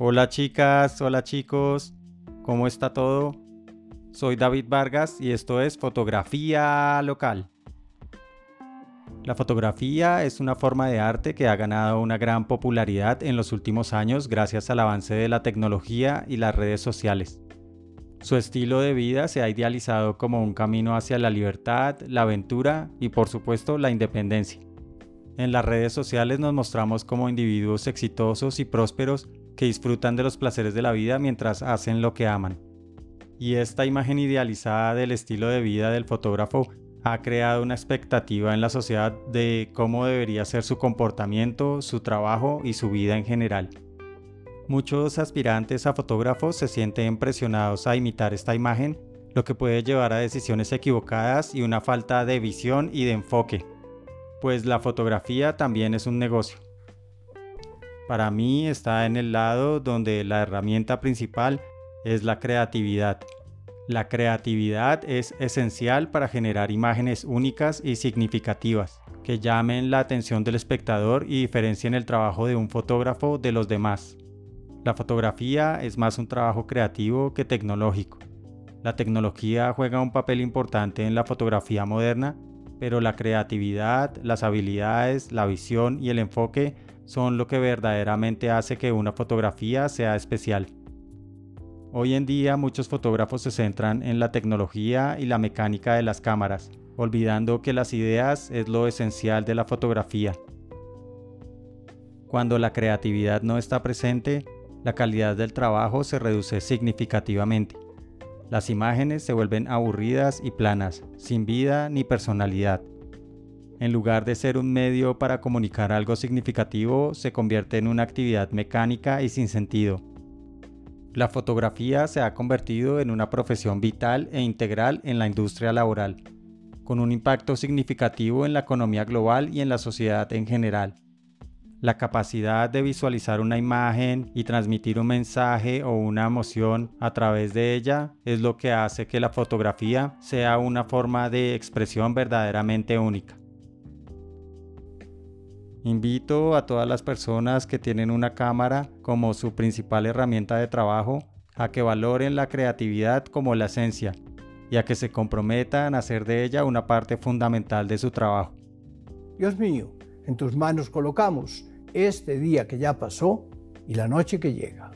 Hola chicas, hola chicos, ¿cómo está todo? Soy David Vargas y esto es Fotografía Local. La fotografía es una forma de arte que ha ganado una gran popularidad en los últimos años gracias al avance de la tecnología y las redes sociales. Su estilo de vida se ha idealizado como un camino hacia la libertad, la aventura y por supuesto la independencia. En las redes sociales nos mostramos como individuos exitosos y prósperos que disfrutan de los placeres de la vida mientras hacen lo que aman. Y esta imagen idealizada del estilo de vida del fotógrafo ha creado una expectativa en la sociedad de cómo debería ser su comportamiento, su trabajo y su vida en general. Muchos aspirantes a fotógrafos se sienten presionados a imitar esta imagen, lo que puede llevar a decisiones equivocadas y una falta de visión y de enfoque pues la fotografía también es un negocio. Para mí está en el lado donde la herramienta principal es la creatividad. La creatividad es esencial para generar imágenes únicas y significativas, que llamen la atención del espectador y diferencien el trabajo de un fotógrafo de los demás. La fotografía es más un trabajo creativo que tecnológico. La tecnología juega un papel importante en la fotografía moderna pero la creatividad, las habilidades, la visión y el enfoque son lo que verdaderamente hace que una fotografía sea especial. Hoy en día muchos fotógrafos se centran en la tecnología y la mecánica de las cámaras, olvidando que las ideas es lo esencial de la fotografía. Cuando la creatividad no está presente, la calidad del trabajo se reduce significativamente. Las imágenes se vuelven aburridas y planas, sin vida ni personalidad. En lugar de ser un medio para comunicar algo significativo, se convierte en una actividad mecánica y sin sentido. La fotografía se ha convertido en una profesión vital e integral en la industria laboral, con un impacto significativo en la economía global y en la sociedad en general. La capacidad de visualizar una imagen y transmitir un mensaje o una emoción a través de ella es lo que hace que la fotografía sea una forma de expresión verdaderamente única. Invito a todas las personas que tienen una cámara como su principal herramienta de trabajo a que valoren la creatividad como la esencia y a que se comprometan a hacer de ella una parte fundamental de su trabajo. Dios mío, en tus manos colocamos este día que ya pasó y la noche que llega.